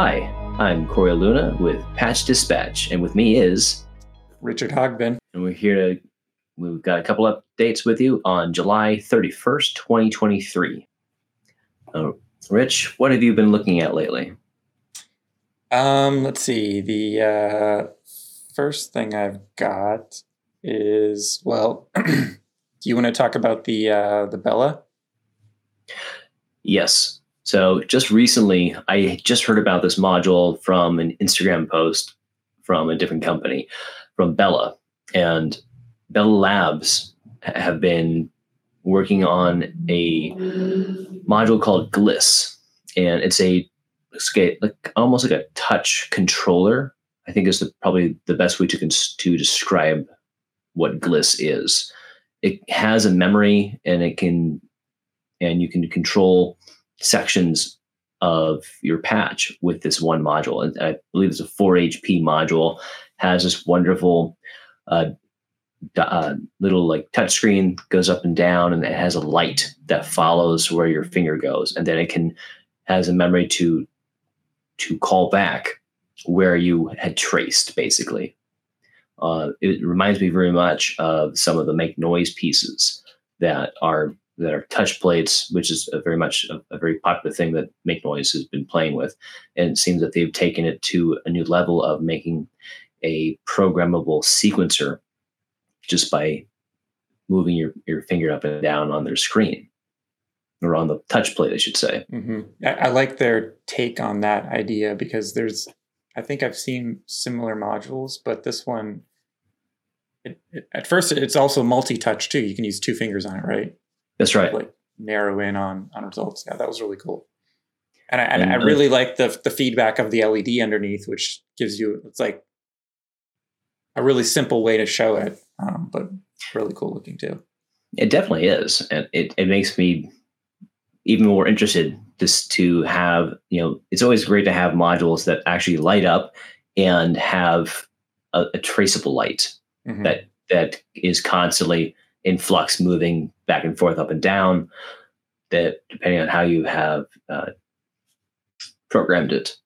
Hi, I'm Corey Luna with Patch Dispatch, and with me is Richard Hogbin. And we're here to, we've got a couple updates with you on July 31st, 2023. Uh, Rich, what have you been looking at lately? Um, let's see. The uh, first thing I've got is well, do you want to talk about the uh, the Bela? Yes. So just recently, I just heard about this module from an Instagram post from a different company, from Bela, and Bela Labs have been working on a module called Gliss, and it's a like almost like a touch controller. I think is the, probably the best way to to describe what Gliss is. It has a memory, and it can and you can control sections of your patch with this one module. And I believe it's a 4 HP module, has this wonderful uh, uh, little like touchscreen goes up and down, and it has a light that follows where your finger goes, and then it can has a memory to to call back where you had traced, basically. Uh, it reminds me very much of some of the make noise pieces that are that are touch plates, which is a very much a, a, very popular thing that Make Noise has been playing with. And it seems that they've taken it to a new level of making a programmable sequencer just by moving your, your finger up and down on their screen or on the touch plate, I should say. Mm-hmm. I, I like their take on that idea because there's, I think I've seen similar modules, but this one, it, it, at first, it's also multi-touch too. You can use two fingers on it, right? That's right. Like narrow in on on results. Yeah, that was really cool. And I, and I really like the the feedback of the LED underneath, which gives you it's like a really simple way to show it, um, but really cool looking too. It definitely is, and it it makes me even more interested just to have you know it's always great to have modules that actually light up and have a, a traceable light mm-hmm. that that is constantly in flux, moving back and forth, up and down. That depending on how you have uh, programmed it,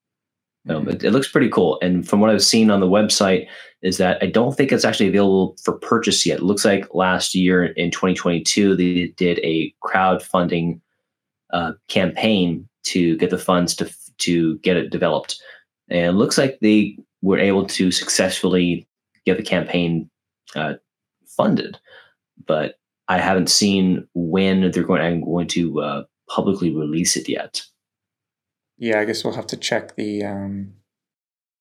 um, it, it, looks pretty cool. And from what I've seen on the website, is that I don't think it's actually available for purchase yet. It looks like last year in 2022 they did a crowdfunding uh, campaign to get the funds to to get it developed, and it looks like they were able to successfully get the campaign uh, funded but I haven't seen when they're going, I'm going to uh, publicly release it yet. Yeah, I guess we'll have to check the um,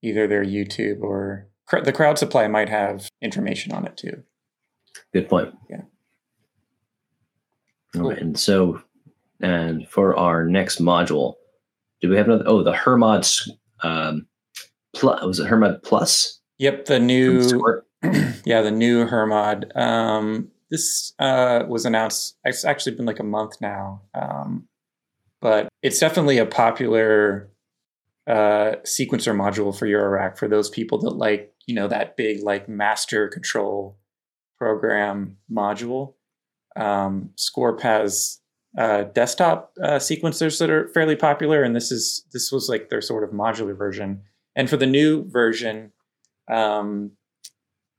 either their YouTube or the crowd supply might have information on it too. Good point. Yeah. Cool. and so, and for our next module, do we have another? Oh, the Hermod. Um, plus, was it Hermod Plus? Yep, the new. yeah, the new Hermod. Um, this uh, was announced. It's actually been like a month now, um, but it's definitely a popular uh, sequencer module for your Eurorack for those people that like you know that big like master control program module. Um, Squarp has uh, desktop uh, sequencers that are fairly popular, and this is this was like their sort of modular version. And for the new version, um,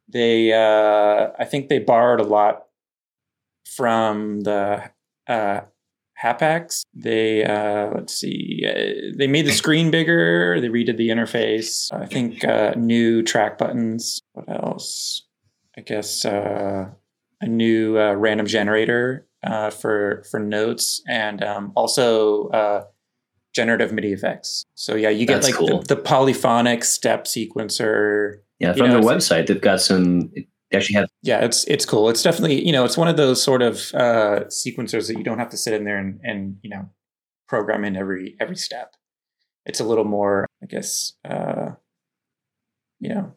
they uh, I think they borrowed a lot from the uh, Hapax. They uh, let's see, uh, they made the screen bigger. They redid the interface. I think uh, new track buttons. What else? I guess uh, a new uh, random generator uh, for for notes and um, also uh, generative MIDI effects. So yeah, you get That's like cool. the, the, polyphonic step sequencer. Yeah, from you know, their website, they've got some. They actually have. Yeah, it's it's cool. It's definitely you know it's one of those sort of uh, sequencers that you don't have to sit in there and and you know program in every every step. It's a little more, I guess, uh, you know,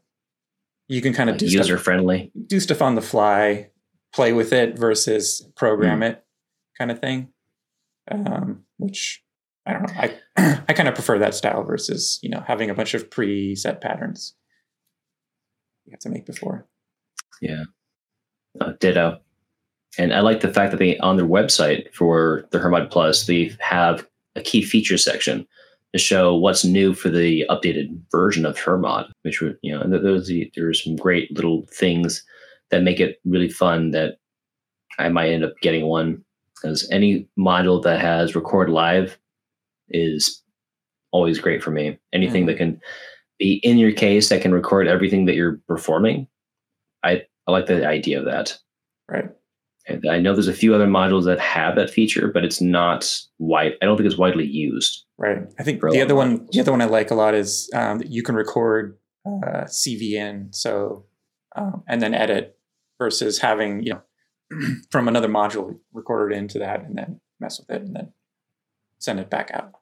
you can kind of like do user stuff, friendly, do stuff on the fly, play with it versus program mm. it, kind of thing. Um, which I don't know. I I kind of prefer that style versus you know having a bunch of preset patterns you have to make before. Yeah, uh, ditto. And I like the fact that they on their website for the Hermod Plus they have a key feature section. to show what's new for the updated version of Hermod, which would you know there's there's some great little things that make it really fun that I might end up getting one because any module that has record live is always great for me. Anything mm-hmm. that can be in your case that can record everything that you're performing, I I like the idea of that. Right. And I know there's a few other modules that have that feature, but it's not wide. I don't think it's widely used. Right. I think the other one, the other one I like a lot is um, you can record uh, CVN, so um, and then edit versus having you know from another module recorded into that and then mess with it and then send it back out.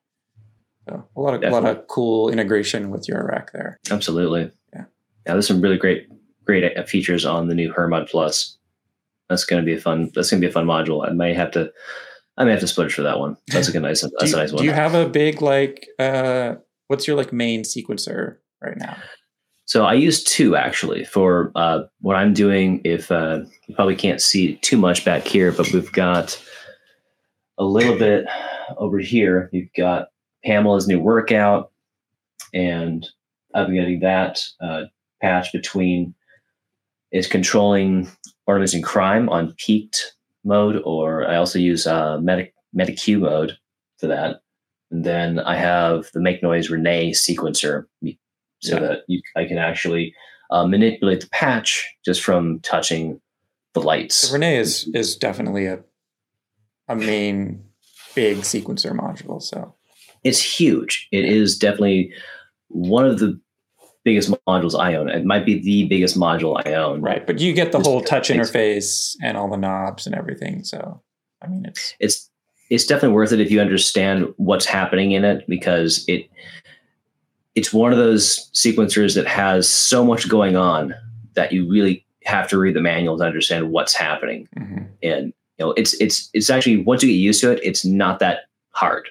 So a lot of Definitely. a lot of cool integration with your rack there. Absolutely. Yeah. Yeah. There's some really great great uh, features on the new Hermod Plus. That's going to be a fun. That's going to be a fun module. I may have to. I may have to splurge for that one. That's a good nice. That's you, a nice one. Do you have a big like? uh What's your like main sequencer right now? So I use two actually for uh, what I'm doing. If uh, you probably can't see too much back here, but we've got a little bit over here. You've got Pamela's new workout, and I'm getting that uh, patch between is controlling ornaments and crime on Piqued mode, or I also use uh, medic Meta-Q mode for that. And then I have the make noise René sequencer, so yeah. that you, I can actually uh, manipulate the patch just from touching the lights. So René is is definitely a a main big sequencer module. So it's huge. It is definitely one of the biggest modules I own. It might be the biggest module I own. Right, but you get the whole touch interface and all the knobs and everything. So, I mean, it's it's it's definitely worth it if you understand what's happening in it because it it's one of those sequencers that has so much going on that you really have to read the manual to understand what's happening. Mm-hmm. And you know, it's it's it's actually once you get used to it, it's not that hard.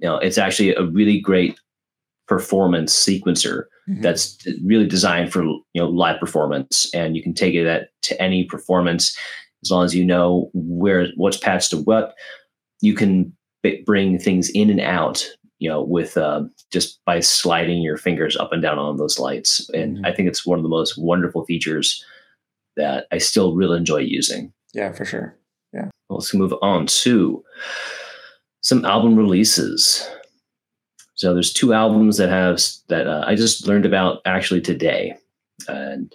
You know, it's actually a really great performance sequencer mm-hmm. that's really designed for you know live performance, and you can take it at, to any performance as long as you know where what's patched to what. You can b- bring things in and out, you know, with uh, just by sliding your fingers up and down on those lights, and mm-hmm. I think it's one of the most wonderful features that I still really enjoy using. Yeah, for sure. Yeah. Well, let's move on to some album releases. So there's two albums that have that uh, I just learned about actually today, and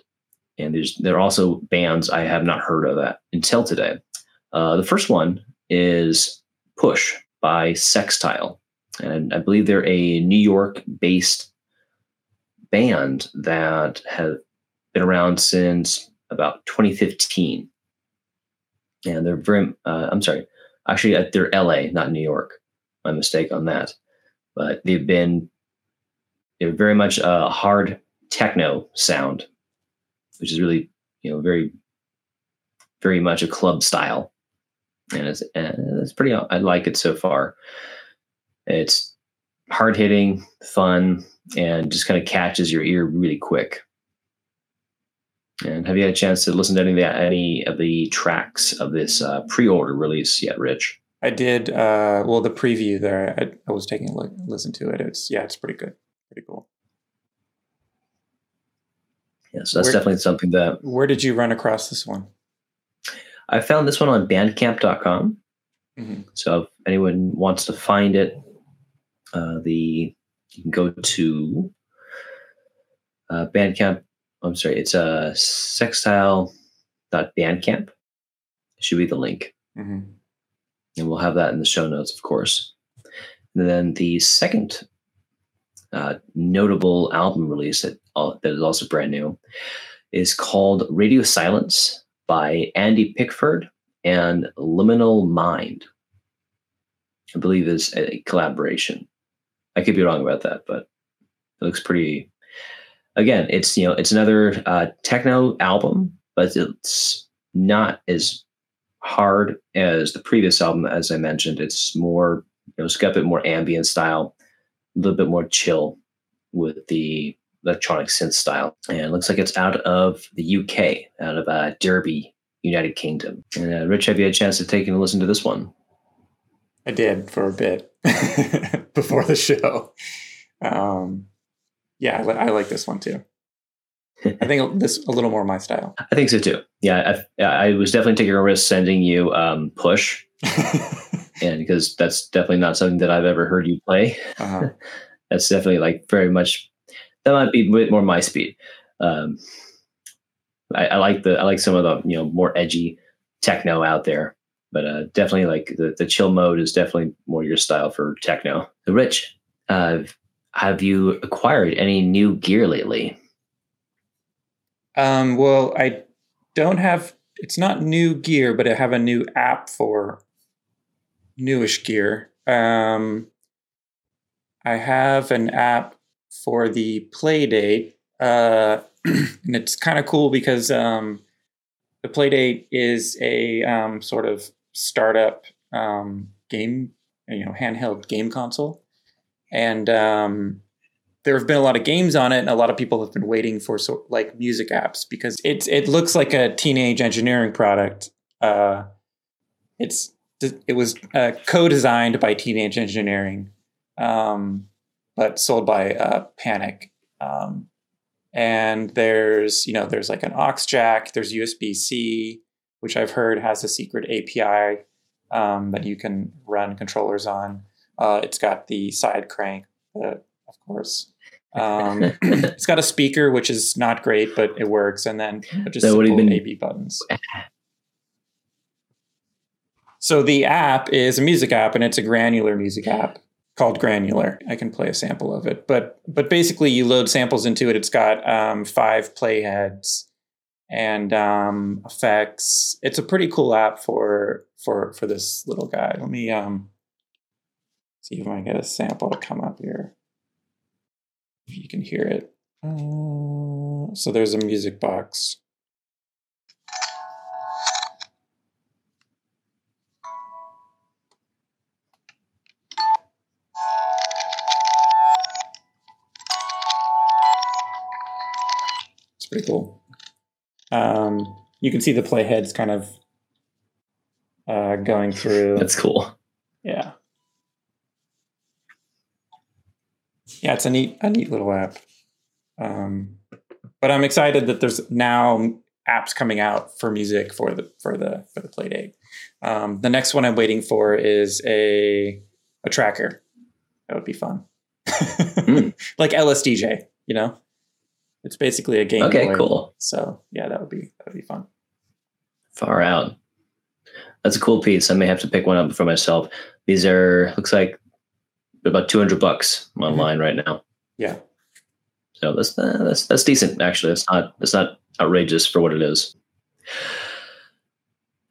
and there's there are also bands I have not heard of until today. Uh, the first one is Push by Sextile, and I believe they're a New York-based band that have been around since about 2015, and they're very. Uh, I'm sorry, actually, uh, they're LA, not New York. My mistake on that but they've been they're very much a hard techno sound, which is really you know very very much a club style, and it's and it's pretty. I like it so far. It's hard hitting, fun, and just kind of catches your ear really quick. And have you had a chance to listen to any of the, any of the tracks of this uh, pre-order release yet, Rich? I did. Uh, well, the preview there, I, I was taking a look, listen to it. It's yeah, it's pretty good, pretty cool. Yeah, so that's where, definitely something that. Where did you run across this one? I found this one on Bandcamp.com. Mm-hmm. So if anyone wants to find it, uh, the you can go to uh, Bandcamp. I'm sorry, it's uh, sextile.bandcamp. Should be the link. Mm-hmm and we'll have that in the show notes, of course. And then the second uh, notable album release that uh, that is also brand new is called Radio Silence by Andy Pickford and Liminal Mind. I believe is a collaboration. I could be wrong about that, but it looks pretty. Again, it's you know it's another uh, techno album, but it's not as hard as the previous album, as I mentioned. It's more, you know, it's got a bit more ambient style, a little bit more chill with the electronic synth style. And it looks like it's out of the UK, out of uh, Derby, United Kingdom. And uh, Rich, have you had a chance to take and listen to this one? I did for a bit. before the show. Um, yeah, I, I like this one too. I think this a little more my style. I think so too. Yeah, I, I was definitely taking a risk sending you um, push, and because that's definitely not something that I've ever heard you play. Uh-huh. that's definitely like very much. That might be a bit more my speed. Um, I, I, like the I like some of the you know more edgy techno out there, but uh, definitely like the the chill mode is definitely more your style for techno. So Rich, uh, have you acquired any new gear lately? Um, well, I don't have. It's not new gear, but I have a new app for newish gear. Um, I have an app for the Playdate, uh, and it's kind of cool because um, the Playdate is a um, sort of startup um, game, you know, handheld game console, and um, there have been a lot of games on it, and a lot of people have been waiting for sort like music apps because it it looks like a teenage engineering product. Uh, it's it was uh, co-designed by Teenage Engineering, um, but sold by uh, Panic. Um, and there's you know there's like an aux jack, there's USB C, which I've heard has a secret API um, that you can run controllers on. Uh, it's got the side crank, of course. Um, it's got a speaker, which is not great, but it works, and then just so simple been... AB buttons. So the app is a music app, and it's a granular music app called Granular. I can play a sample of it, but but basically, you load samples into it. It's got um, five playheads and um, effects. It's a pretty cool app for for for this little guy. Let me um, see if I can get a sample to come up here if you can hear it. Uh, so there's a music box. It's pretty cool. Um, you can see the playheads kind of uh, going through. That's cool. Yeah. Yeah, it's a neat a neat little app. Um, but I'm excited that there's now apps coming out for music for the for the for the Playdate. Um, the next one I'm waiting for is a a tracker. That would be fun, mm. like LSDJ. You know, it's basically a game. Okay, cool. So yeah, that would be that would be fun. Far out. That's a cool piece. I may have to pick one up for myself. These are looks like about 200 bucks mm-hmm. online mm-hmm. right now. Yeah. So that's, uh, that's, that's decent. Actually, it's not, it's not outrageous for what it is.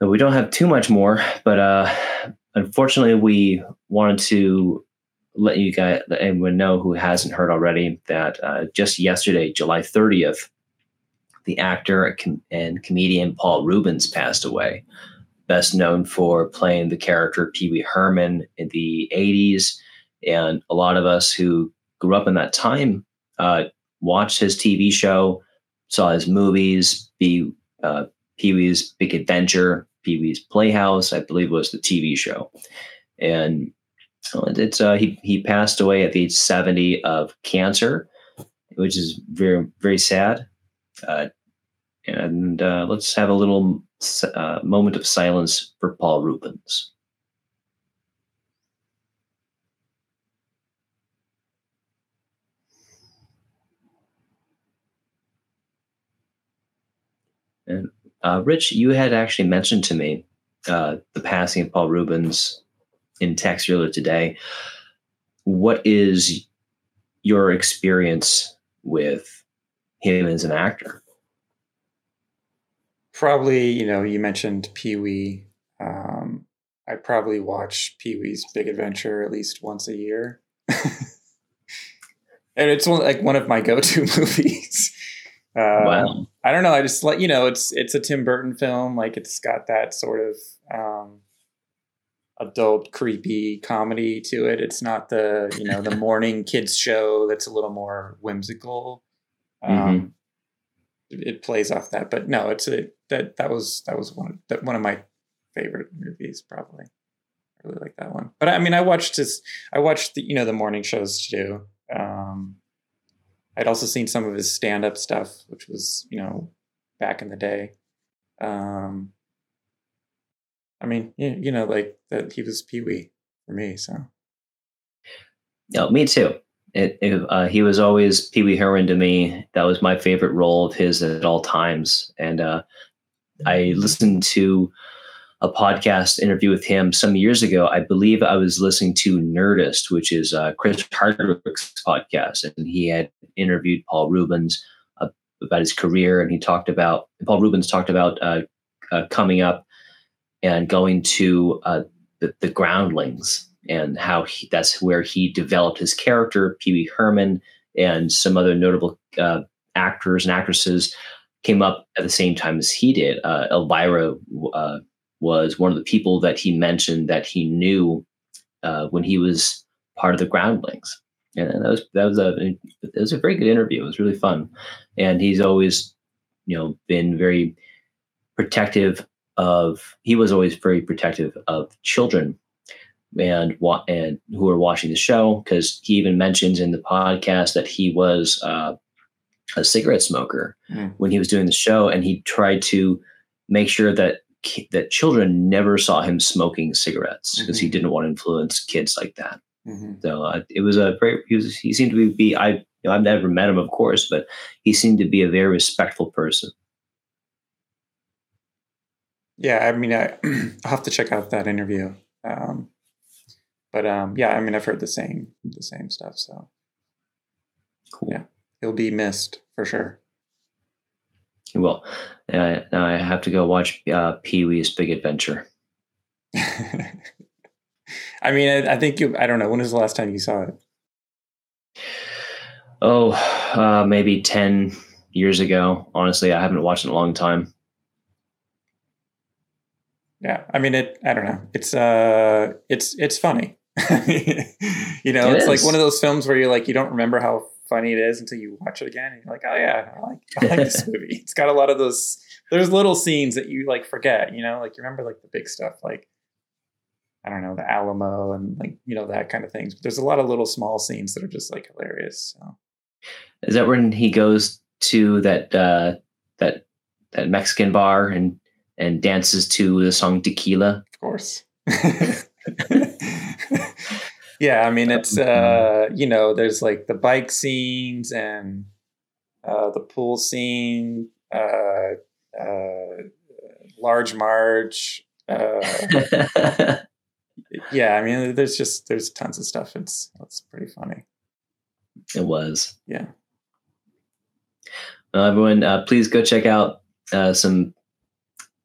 So we don't have too much more, but, uh, unfortunately we wanted to let you guys, let anyone know who hasn't heard already that, uh, just yesterday, July 30th, the actor and comedian Paul Reubens passed away best known for playing the character Pee Wee Herman in the 80s and a lot of us who grew up in that time uh, watched his TV show, saw his movies, Pee uh, Wee's Big Adventure, Pee Wee's Playhouse, I believe was the TV show. And it's uh, he he passed away at the age 70 of cancer, which is very very sad. Uh, and uh, let's have a little uh, moment of silence for Paul Reubens. And uh, Rich, you had actually mentioned to me uh, the passing of Paul Reubens in text earlier today. What is your experience with him as an actor? Probably, you know, you mentioned Pee Wee. Um, I probably watch Pee Wee's Big Adventure at least once a year. and it's one, like one of my go-to movies. Uh, wow. I don't know. I just like you know, it's it's a Tim Burton film. Like it's got that sort of um, adult creepy comedy to it. It's not the you know the morning kids show that's a little more whimsical. Um, mm-hmm. it, it, plays off that, but no, it's a that that was that was one of, that one of my favorite movies probably. I really like that one. but I mean, I watched his, I watched the, you know, the morning shows too. Um, I'd also seen some of his stand up stuff, which was, you know, back in the day. Um, I mean, you, you know, like that he was Pee Wee for me. So, yeah, me too. It, it uh, he was always Pee Wee Herman to me. That was my favorite role of his at all times. And uh, I listened to a podcast interview with him some years ago. I believe I was listening to Nerdist, which is uh, Chris Hardwick's podcast, and he had interviewed Paul Reubens uh, about his career, and he talked about Paul Reubens talked about uh, uh coming up and going to uh, the, the, Groundlings and how he, that's where he developed his character, Pee Wee Herman, and some other notable uh, actors and actresses came up at the same time as he did. Elvira was one of the people that he mentioned that he knew uh, when he was part of the Groundlings, and that was that was a it was a very good interview. It was really fun, and he's always you know been very protective of. He was always very protective of children and what and who are watching the show because he even mentions in the podcast that he was uh, a cigarette smoker mm. when he was doing the show, and he tried to make sure that that children never saw him smoking cigarettes because mm-hmm. he didn't want to influence kids like that. Mm-hmm. So uh, it was a very he, was, he seemed to be, I you know, I've never met him of course, but he seemed to be a very respectful person. Yeah, I mean, I, will have to check out that interview. Um, but um, yeah, I mean, I've heard the same the same stuff. So cool. Yeah, he'll be missed for sure. Well, uh, now I have to go watch uh, Pee Wee's Big Adventure. I mean, I, I, think you. I don't know. When was the last time you saw it? Oh, uh, maybe ten years ago. Honestly, I haven't watched it in a long time. Yeah, I mean it. I don't know. It's uh, it's it's funny. you know, it it's is. like one of those films where you're like, you don't remember how funny it is until you watch it again and you're like, oh yeah, I like I like this movie. It's got a lot of those there's little scenes that you like forget, you know, like you remember like the big stuff like I don't know, the Alamo and like, you know, that kind of things. But there's a lot of little small scenes that are just like hilarious. So. Is that when he goes to that uh that that Mexican bar and and dances to the song Tequila? Of course. yeah, I mean it's uh, you know, there's like the bike scenes and uh, the pool scene, uh, uh, Large Marge. Uh, yeah, I mean, there's just there's tons of stuff. It's it's pretty funny. It was. Yeah. Uh, everyone, uh, please go check out uh, some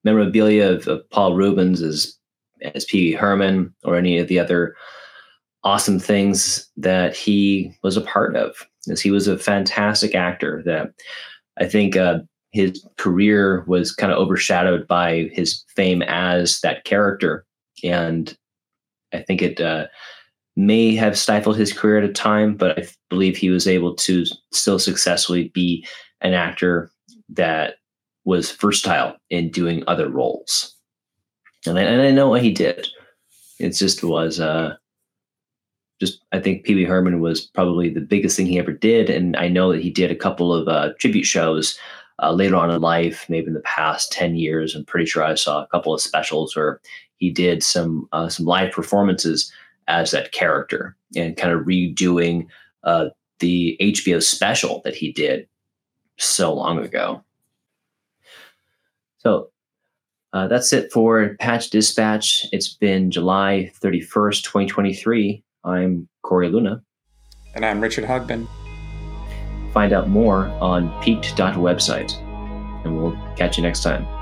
memorabilia of, of Paul Reubens as as P. Herman or any of the other awesome things that he was a part of. As he was a fantastic actor that I think uh, his career was kind of overshadowed by his fame as that character, and I think it uh, may have stifled his career at a time. But I believe he was able to still successfully be an actor that was versatile in doing other roles, and I, and I know what he did. It just was. Uh, just I think Pee Wee Herman was probably the biggest thing he ever did, and I know that he did a couple of uh, tribute shows uh, later on in life, maybe in the past ten years. I'm pretty sure I saw a couple of specials where he did some uh, some live performances as that character and kind of redoing uh, the HBO special that he did so long ago. So uh, that's it for Patch Dispatch. It's been July 31st, 2023. I'm Corey Luna. And I'm Richard Hogben. Find out more on peaked.website, and we'll catch you next time.